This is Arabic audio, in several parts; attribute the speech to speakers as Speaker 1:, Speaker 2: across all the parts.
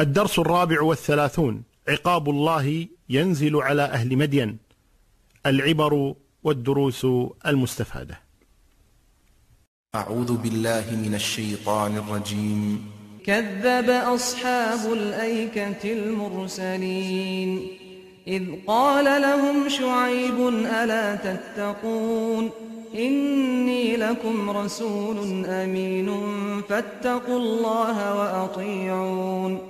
Speaker 1: الدرس الرابع والثلاثون. عقاب الله ينزل على أهل مدين. العبر والدروس المستفادة.
Speaker 2: أعوذ بالله من الشيطان الرجيم.
Speaker 3: كذب أصحاب الأيكة المرسلين. إذ قال لهم شعيب ألا تتقون؟ إني لكم رسول أمين فاتقوا الله وأطيعون.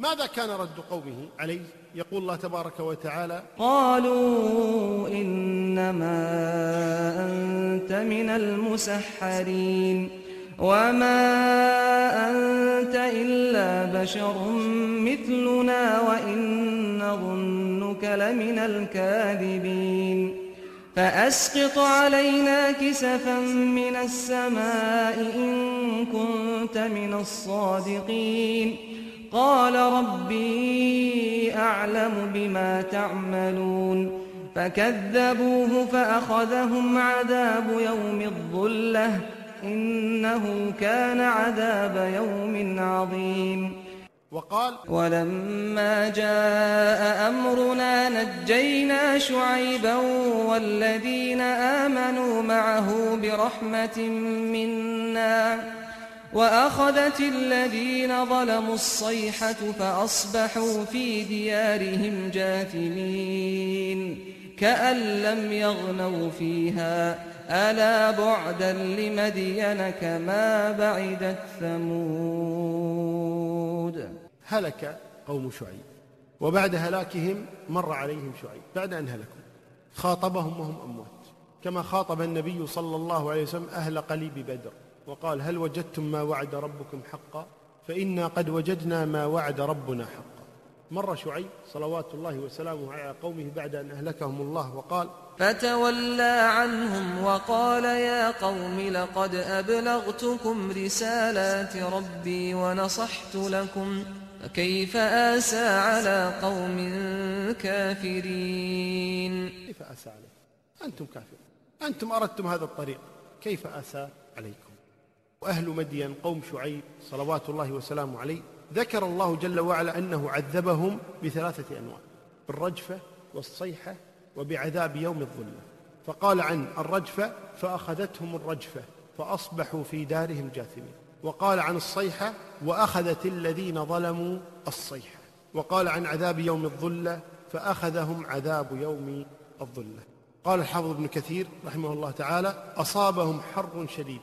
Speaker 1: ماذا كان رد قومه عليه؟ يقول الله تبارك وتعالى
Speaker 3: قالوا إنما أنت من المسحرين وما أنت إلا بشر مثلنا وإن نظنك لمن الكاذبين. فأسقط علينا كسفا من السماء إن كنت من الصادقين. قال ربي أعلم بما تعملون فكذبوه فأخذهم عذاب يوم الظلة إنه كان عذاب يوم عظيم.
Speaker 1: وقال
Speaker 3: ولما جاء أمرنا نجينا شعيبا والذين آمنوا معه برحمة منا وأخذت الذين ظلموا الصيحة فأصبحوا في ديارهم جاثمين كأن لم يغنوا فيها. ألا بعدا لمدين كما بعدت ثمود.
Speaker 1: هلك قوم شعيب وبعد هلاكهم مر عليهم شعيب. بعد أن هلكوا خاطبهم وهم أموات. كما خاطب النبي صلى الله عليه وسلم أهل قليب بدر. وقال هل وجدتم ما وعد ربكم حقا؟ فإنا قد وجدنا ما وعد ربنا حقا. مر شعيب صلوات الله وسلامه على قومه بعد أن أهلكهم الله وقال
Speaker 3: فتولى عنهم وقال يا قوم لقد أبلغتكم رسالات ربي ونصحت لكم فكيف آسى على قوم كافرين؟
Speaker 1: كيف أسى عليكم؟ أنتم كافرون. أنتم أردتم هذا الطريق كيف أسى عليكم؟ وأهل مدين قوم شعيب صلوات الله وسلامه عليه ذكر الله جل وعلا أنه عذبهم بثلاثة أنواع بالرجفة والصيحة وبعذاب يوم الظلة فقال عن الرجفة فأخذتهم الرجفة فأصبحوا في دارهم جاثمين. وقال عن الصيحة وأخذت الذين ظلموا الصيحة. وقال عن عذاب يوم الظلة فأخذهم عذاب يوم الظلة. قال الحافظ ابن كثير رحمه الله تعالى أصابهم حر شديد.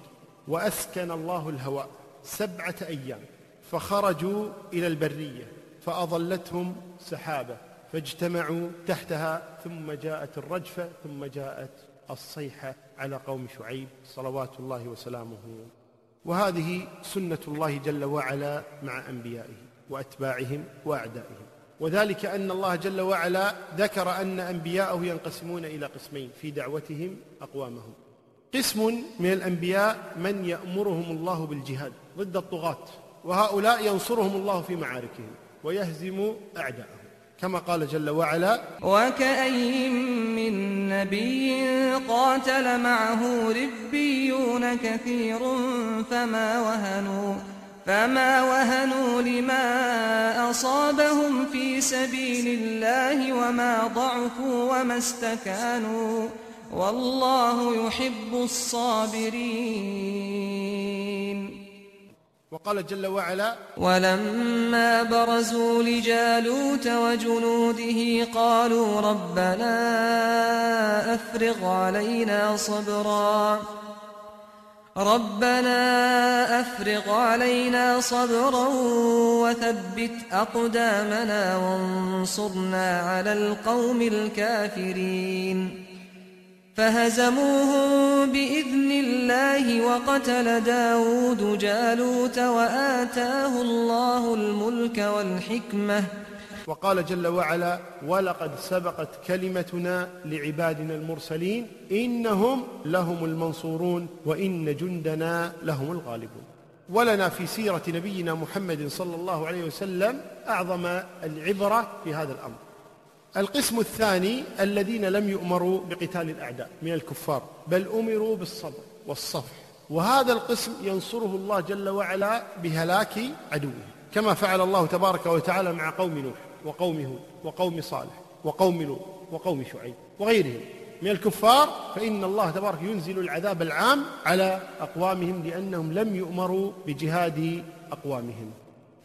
Speaker 1: وأسكن الله الهواء سبعة أيام فخرجوا إلى البرية فأظلتهم سحابة فاجتمعوا تحتها ثم جاءت الرجفة ثم جاءت الصيحة على قوم شعيب صلوات الله وسلامه. وهذه سنة الله جل وعلا مع أنبيائه وأتباعهم وأعدائهم. وذلك أن الله جل وعلا ذكر أن أنبياءه ينقسمون إلى قسمين في دعوتهم أقوامهم. قسم من الأنبياء من يأمرهم الله بالجهاد ضد الطغاة وهؤلاء ينصرهم الله في معاركهم ويهزم أعداءهم كما قال جل وعلا
Speaker 3: وكأي من نبي قاتل معه ربيون كثير فما وهنوا فما وهنوا لما أصابهم في سبيل الله وما ضعفوا وما استكانوا. والله يحب الصابرين.
Speaker 1: وقال جل وعلا
Speaker 3: ولما برزوا لجالوت وجنوده قالوا ربنا أفرغ علينا صبرا. ربنا أفرغ علينا صبرا وثبت أقدامنا وانصرنا على القوم الكافرين. فهزموهم بإذن الله وقتل داود جالوت وآتاه الله الملك والحكمة.
Speaker 1: وقال جل وعلا ولقد سبقت كلمتنا لعبادنا المرسلين إنهم لهم المنصورون وإن جندنا لهم الغالبون. ولنا في سيرة نبينا محمد صلى الله عليه وسلم أعظم العبرة في هذا الأمر. القسم الثاني الذين لم يؤمروا بقتال الأعداء من الكفار بل أمروا بالصبر والصفح. وهذا القسم ينصره الله جل وعلا بهلاك عدوه كما فعل الله تبارك وتعالى مع قوم نوح وقوم هود وقوم صالح وقوم لوط وقوم شعيب وغيرهم. من الكفار فإن الله تبارك ينزل العذاب العام على أقوامهم لأنهم لم يؤمروا بجهاد أقوامهم.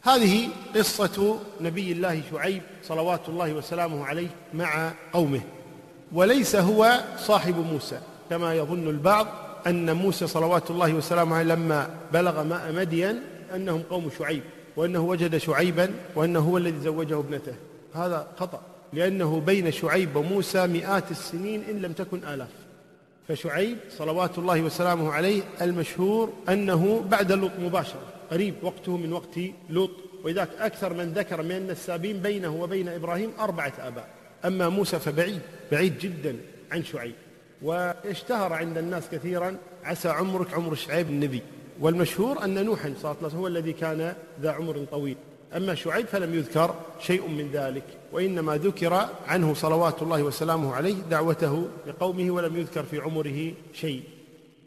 Speaker 1: هذه قصة نبي الله شعيب صلوات الله وسلامه عليه مع قومه. وليس هو صاحب موسى كما يظن البعض أن موسى صلوات الله وسلامه عليه لما بلغ ماء مدين أنهم قوم شعيب وأنه وجد شعيبا وأنه هو الذي زوجه ابنته. هذا خطأ لأنه بين شعيب وموسى مئات السنين إن لم تكن آلاف. فشعيب صلوات الله وسلامه عليه المشهور أنه بعد لوط مباشرة قريب وقته من وقت لوط. ولذلك أكثر من ذكر من النسابين بينه وبين إبراهيم أربعة آباء. أما موسى فبعيد بعيد جدا عن شعيب. واشتهر عند الناس كثيرا عسى عمرك عمر شعيب النبي. والمشهور أن نوحا صلى الله عليه وسلم هو الذي كان ذا عمر طويل. أما شعيب فلم يذكر شيء من ذلك وإنما ذكر عنه صلوات الله وسلامه عليه دعوته لقومه ولم يذكر في عمره شيء.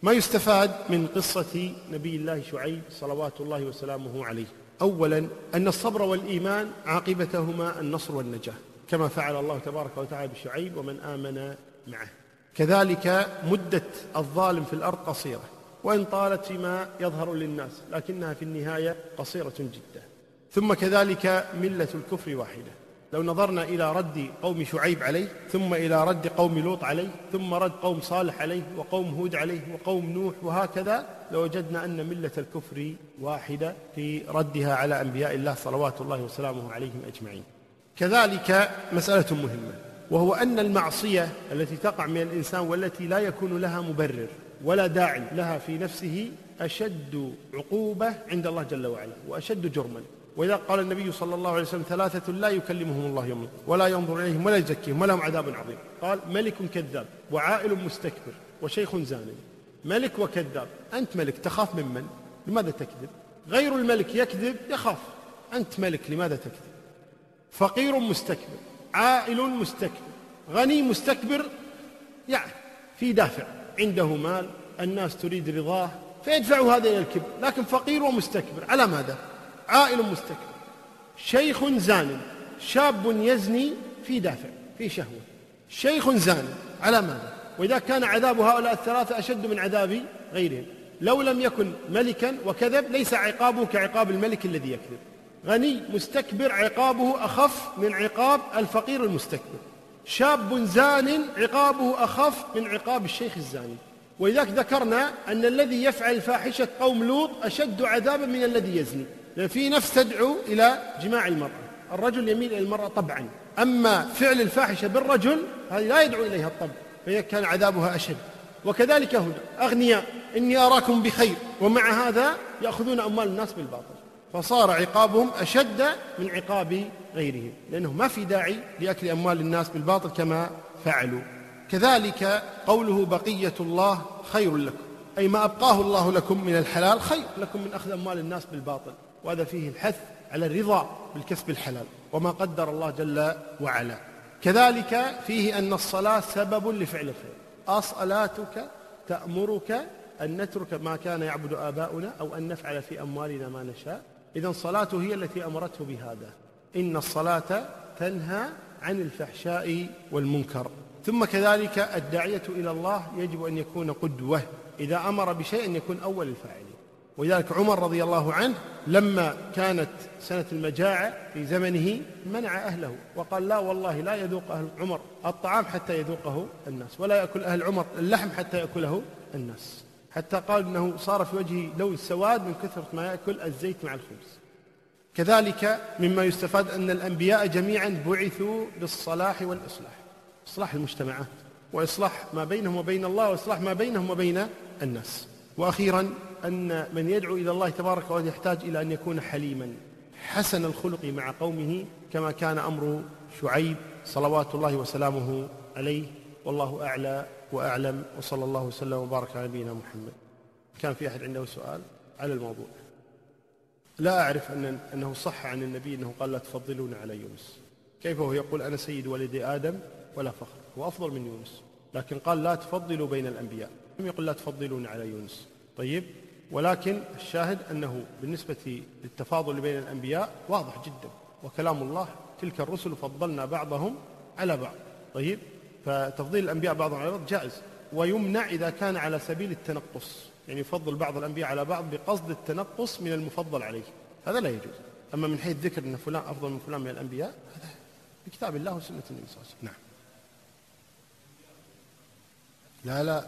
Speaker 1: ما يستفاد من قصة نبي الله شعيب صلوات الله وسلامه عليه؟ أولا أن الصبر والإيمان عاقبتهما النصر والنجاة كما فعل الله تبارك وتعالى بشعيب ومن آمن معه. كذلك مدة الظالم في الأرض قصيرة وإن طالت فيما يظهر للناس لكنها في النهاية قصيرة جدا. ثم كذلك ملة الكفر واحدة. لو نظرنا إلى رد قوم شعيب عليه ثم إلى رد قوم لوط عليه ثم رد قوم صالح عليه وقوم هود عليه وقوم نوح وهكذا لوجدنا أن ملة الكفر واحدة في ردها على أنبياء الله صلوات الله وسلامه عليهم أجمعين. كذلك مسألة مهمة وهو أن المعصية التي تقع من الإنسان والتي لا يكون لها مبرر ولا داعي لها في نفسه أشد عقوبة عند الله جل وعلا وأشد جرما. وإذا قال النبي صلى الله عليه وسلم ثلاثة لا يكلمهم الله يوم ولا ينظر إليهم ولا يزكيهم ولهم عذاب عظيم. قال ملك كذاب وعائل مستكبر وشيخ زان ملك وكذاب أنت ملك تخاف ممن لماذا تكذب؟ غير الملك يكذب يخاف. أنت ملك لماذا تكذب؟ فقير مستكبر عائل مستكبر غني مستكبر يعني في دافع. عنده مال الناس تريد رضاه فيدفع هذا إلى الكبر. لكن فقير ومستكبر على ماذا؟ عائل مستكبر. شيخ زان شاب يزني في دافع في شهوة. شيخ زان على ماذا؟ وإذا كان عذاب هؤلاء الثلاثة أشد من عذاب غيرهم. لو لم يكن ملكا وكذب ليس عقابه كعقاب الملك الذي يكذب. غني مستكبر عقابه أخف من عقاب الفقير المستكبر. شاب زان عقابه أخف من عقاب الشيخ الزاني. ولذلك ذكرنا أن الذي يفعل فاحشة قوم لوط أشد عذابا من الذي يزني. لأن في نفس تدعو إلى جماع المرأة. الرجل يميل إلى المرأة طبعا. أما فعل الفاحشة بالرجل هذه لا يدعو إليها الطبع فهي كان عذابها أشد. وكذلك هنا أغنياء إني أراكم بخير ومع هذا يأخذون أموال الناس بالباطل. فصار عقابهم أشد من عقاب غيرهم لأنه ما في داعي لأكل أموال الناس بالباطل كما فعلوا. كذلك قوله بقية الله خير لكم أي ما أبقاه الله لكم من الحلال خير لكم من أخذ أموال الناس بالباطل. وهذا فيه الحث على الرضا بالكسب الحلال. وما قدر الله جل وعلا. كذلك فيه أن الصلاة سبب لفعل الخير. أصلاتك تأمرك أن نترك ما كان يعبد آباؤنا أو أن نفعل في أموالنا ما نشاء. إذا صلاته هي التي أمرته بهذا. إن الصلاة تنهى عن الفحشاء والمنكر. ثم كذلك الداعية إلى الله يجب أن يكون قدوة. إذا أمر بشيء أن يكون أول الفاعلين ولذلك عمر رضي الله عنه لما كانت سنة المجاعة في زمنه منع أهله وقال لا والله لا يذوق أهل عمر الطعام حتى يذوقه الناس ولا يأكل أهل عمر اللحم حتى يأكله الناس. حتى قال إنه صار في وجهه لون السواد من كثرة ما يأكل الزيت مع الخبز. كذلك مما يستفاد أن الأنبياء جميعا بعثوا بالصلاح والإصلاح. إصلاح المجتمعات وإصلاح ما بينهم وبين الله وإصلاح ما بينهم وبين الناس. وأخيرا أن من يدعو إلى الله تبارك وتعالى يحتاج إلى أن يكون حليما. حسن الخلق مع قومه كما كان أمر شعيب صلوات الله وسلامه عليه. والله أعلى وأعلم. وصلى الله وسلم وبارك على نبينا محمد. كان في أحد عنده سؤال على الموضوع. لا أعرف أن أنه صح عن النبي أنه قال لا تفضلون على يونس. كيف هو يقول أنا سيد ولد آدم ولا فخر؟ هو أفضل من يونس. لكن قال لا تفضلوا بين الأنبياء. لم يقل لا تفضلون على يونس. طيب. ولكن الشاهد أنه بالنسبة للتفاضل بين الأنبياء واضح جدا وكلام الله تلك الرسل فضلنا بعضهم على بعض. طيب فتفضيل الأنبياء بعضهم على بعض جائز. ويمنع إذا كان على سبيل التنقص يعني يفضل بعض الأنبياء على بعض بقصد التنقص من المفضل عليه. هذا لا يجوز. أما من حيث ذكر أن فلان أفضل من فلان من الأنبياء هذا بكتاب الله وسنة النبي صلى الله عليه وسلم. نعم. لا لا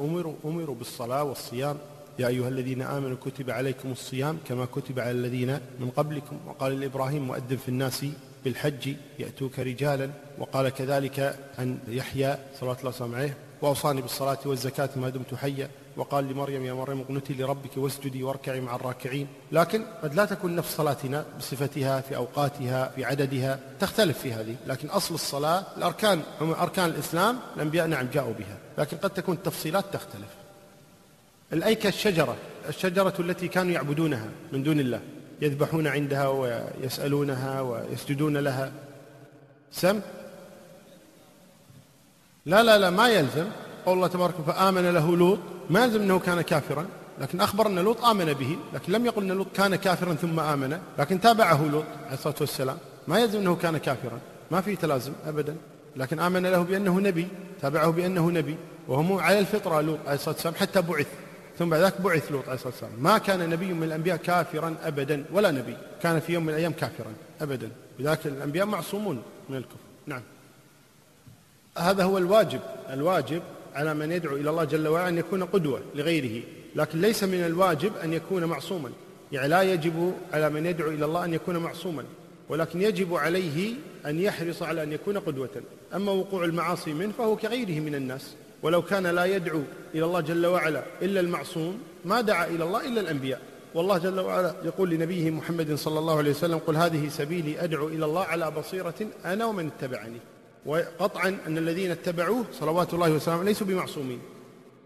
Speaker 1: أمروا أمروا بالصلاة والصيام يا أيها الذين آمنوا كتب عليكم الصيام كما كتب على الذين من قبلكم. وقال لإبراهيم مؤدب في الناس بالحج يأتوك رجالا. وقال كذلك عن يحيى صلوات الله وسلامه عليه. وأوصاني بالصلاة والزكاة ما دمت حيا. وقال لمريم يا مريم اقنتي لربك واسجدي واركعي مع الراكعين. لكن قد لا تكون نفس صلاتنا بصفتها في أوقاتها في عددها. تختلف في هذه. لكن أصل الصلاة الأركان أركان الإسلام الأنبياء نعم جاءوا بها. لكن قد تكون التفصيلات تختلف. الأيكة الشجرة الشجرة التي كانوا يعبدونها من دون الله يذبحون عندها ويسألونها ويسجدون لها. سم؟ لا لا لا ما يلزم. قول الله تبارك فآمن له لوط. ما يلزم أنه كان كافرا لكن أخبر أن لوط آمن به لكن لم يقل أن لوط كان كافرا ثم آمن لكن تابعه لوط عليه الصلاة والسلام. ما يلزم أنه كان كافرا ما في تلازم أبدا. لكن آمن له بأنه نبي تابعه بأنه نبي وهم على الفطرة لوط عليه الصلاة والسلام حتى بعث. ثم بعد ذلك بعث لوط عليه الصلاة والسلام. ما كان نبي من الأنبياء كافرا أبدا ولا نبي. كان في يوم من الأيام كافرا أبدا. لذلك الأنبياء معصومون من الكفر. نعم. هذا هو الواجب الواجب على من يدعو إلى الله جل وعلا أن يكون قدوة لغيره. لكن ليس من الواجب أن يكون معصوما. يعني لا يجب على من يدعو إلى الله أن يكون معصوما. ولكن يجب عليه أن يحرص على أن يكون قدوة. أما وقوع المعاصي منه فهو كغيره من الناس. ولو كان لا يدعو إلى الله جل وعلا إلا المعصوم ما دعا إلى الله إلا الأنبياء. والله جل وعلا يقول لنبيه محمد صلى الله عليه وسلم قل هذه سبيلي أدعو إلى الله على بصيرة أنا ومن اتبعني. وقطعا أن الذين اتبعوه صلوات الله وسلامه ليسوا بمعصومين.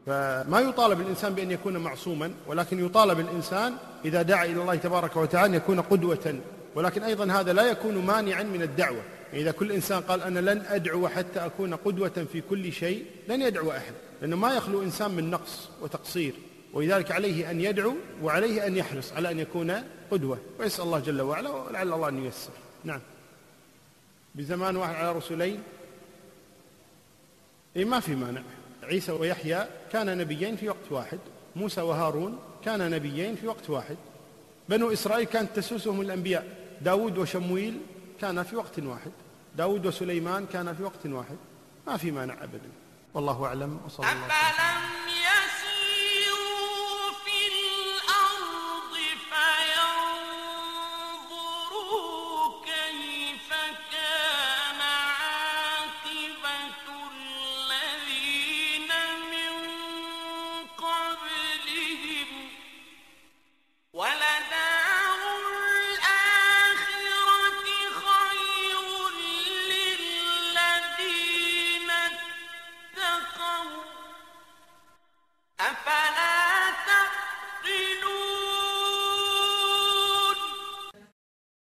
Speaker 1: فما يطالب الإنسان بأن يكون معصوما ولكن يطالب الإنسان إذا دعا إلى الله تبارك وتعالى أن يكون قدوة. ولكن أيضا هذا لا يكون مانعا من الدعوة. إذا كل إنسان قال أنا لن أدعو حتى أكون قدوة في كل شيء لن يدعو أحد لأنه ما يخلو إنسان من نقص وتقصير. ولذلك عليه أن يدعو وعليه أن يحرص على أن يكون قدوة. ويسأل الله جل وعلا ولعل الله أن ييسر. نعم. بزمان واحد على رسولين. إيه ما في مانع. عيسى ويحيى كان نبيين في وقت واحد. موسى وهارون كان نبيين في وقت واحد. بنو إسرائيل كانت تسوسهم الأنبياء. داود وشمويل كان في وقت واحد. داود وسليمان كان في وقت واحد. ما في مانع أبدا. والله أعلم وصلى الله عليه وسلم